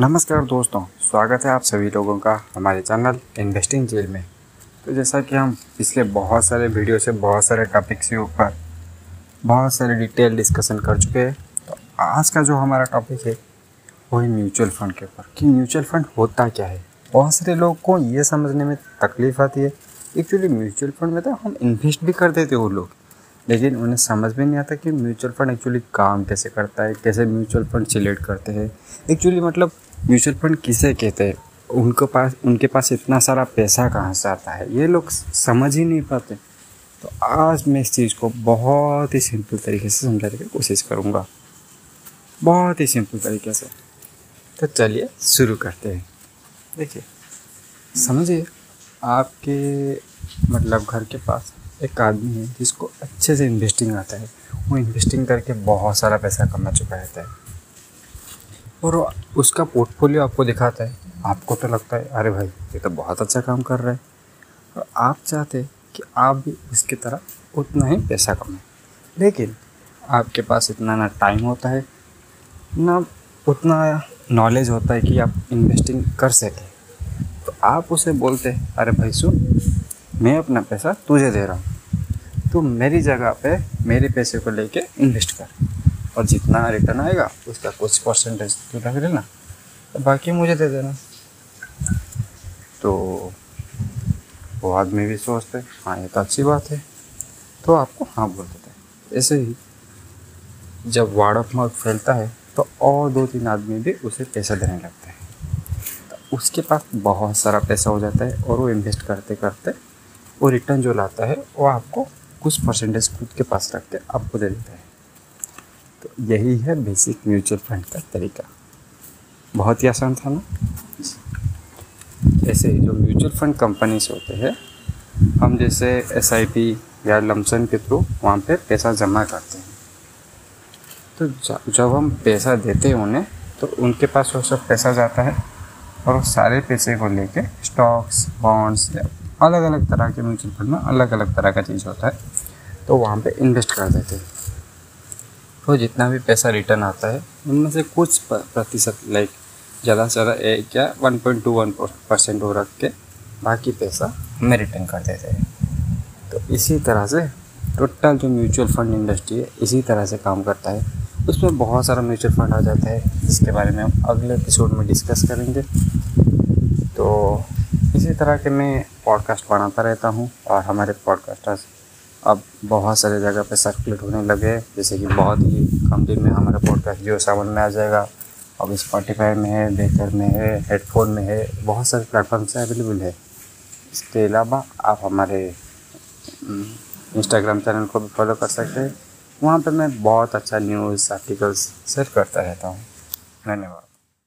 नमस्कार दोस्तों, स्वागत है आप सभी लोगों का हमारे चैनल इन्वेस्टिंग जेल में। तो जैसा कि हम पिछले बहुत सारे वीडियो से बहुत सारे टॉपिक्स के ऊपर बहुत सारे डिटेल डिस्कशन कर चुके हैं तो आज का जो हमारा टॉपिक है, वो है म्यूचुअल फंड के ऊपर। कि म्यूचुअल फंड होता क्या है? बहुत सारे लोगों को ये समझने में तकलीफ़ आती है। एक्चुअली म्यूचुअल फंड में तो हम इन्वेस्ट भी कर देते वो लोग, लेकिन उन्हें समझ में नहीं आता कि म्यूचुअल फंड एक्चुअली काम कैसे करता है, कैसे म्यूचुअल फंड सिलेक्ट करते हैं। एक्चुअली मतलब म्यूचुअल फंड किसे कहते हैं? उनके पास उनके पास इतना सारा पैसा कहाँ से आता है? ये लोग समझ ही नहीं पाते। तो आज मैं इस चीज़ को बहुत ही सिंपल तरीके से समझाने की कोशिश करूँगा। बहुत ही सिंपल तरीके से। तो चलिए, शुरू करते हैं। देखिए, समझिए, आपके मतलब घर के पास एक आदमी है जिसको अच्छे से इन्वेस्टिंग आता है। वो इन्वेस्टिंग करके बहुत सारा पैसा कमा चुका रहता है। और उसका पोर्टफोलियो आपको दिखाता है। आपको तो लगता है, अरे भाई, ये तो बहुत अच्छा काम कर रहा है। और आप चाहते हैं कि आप भी उसकी तरह उतना ही पैसा कमाएँ। लेकिन आपके पास इतना ना टाइम होता है, ना उतना नॉलेज होता है कि आप इन्वेस्टिंग कर सकें। तो आप उसे बोलते हैं, अरे भाई, सुन, मैं अपना पैसा तुझे दे रहा हूँ। तो मेरी जगह पे मेरे पैसे को लेके इन्वेस्ट और जितना रिटर्न आएगा, उसका कुछ परसेंटेज तो रख लेना तो बाकी मुझे दे देना। तो वो आदमी भी सोचते हाँ ये तो अच्छी बात है। तो आपको हाँ बोल देते हैं। ऐसे ही जब वार्ड ऑफ़ माउथ फैलता है तो और दो तीन आदमी भी उसे पैसा देने लगते हैं। तो उसके पास बहुत सारा पैसा हो जाता है, और वो इन्वेस्ट करते करते वो रिटर्न जो लाता है, वो आपको कुछ परसेंटेज खुद के पास रख के आपको दे देता है। तो यही है बेसिक म्यूचुअल फंड का तरीका। बहुत ही आसान था ना? ऐसे जो म्यूचुअल फंड कंपनीज़ होते हैं, हम जैसे एसआईपी या लमसन के थ्रू वहाँ पे पैसा जमा करते हैं। तो जब हम पैसा देते हैं उन्हें तो उनके पास वो सब पैसा जाता है और वो सारे पैसे को लेके स्टॉक्स बॉन्ड्स या अलग अलग तरह के म्यूचुअल फंड में अलग अलग तरह का चीज़ होता है तो वहाँ पे इन्वेस्ट कर देते हैं। तो जितना भी पैसा रिटर्न आता है, उनमें से कुछ प्रतिशत लाइक ज़्यादा से ज़्यादा एक या one point two one percent वो रख के बाकी पैसा हमें रिटर्न कर देते हैं। तो इसी तरह से टोटल जो म्यूचुअल फंड इंडस्ट्री है, इसी तरह से काम करता है। उसमें बहुत सारा म्यूचुअल फंड आ जाता है, जिसके बारे में हम अगले एपिसोड में डिस्कस करेंगे। तो इसी तरह के मैं पॉडकास्ट बनाता रहता हूँ और हमारे पॉडकास्टर्स अब बहुत सारे जगह पे सर्कुलेट होने लगे, जैसे कि बहुत ही कम दिन में हमारा पॉडकास्ट जियो सावन में आ जाएगा। अब स्पॉटीफाई में है बेहतर में है हेडफोन में है, बहुत सारे प्लेटफॉर्म से अवेलेबल है। इसके अलावा आप हमारे इंस्टाग्राम चैनल को भी फॉलो कर सकते हैं। वहाँ पर मैं बहुत अच्छा न्यूज़ आर्टिकल्स शेयर करता रहता हूँ। धन्यवाद।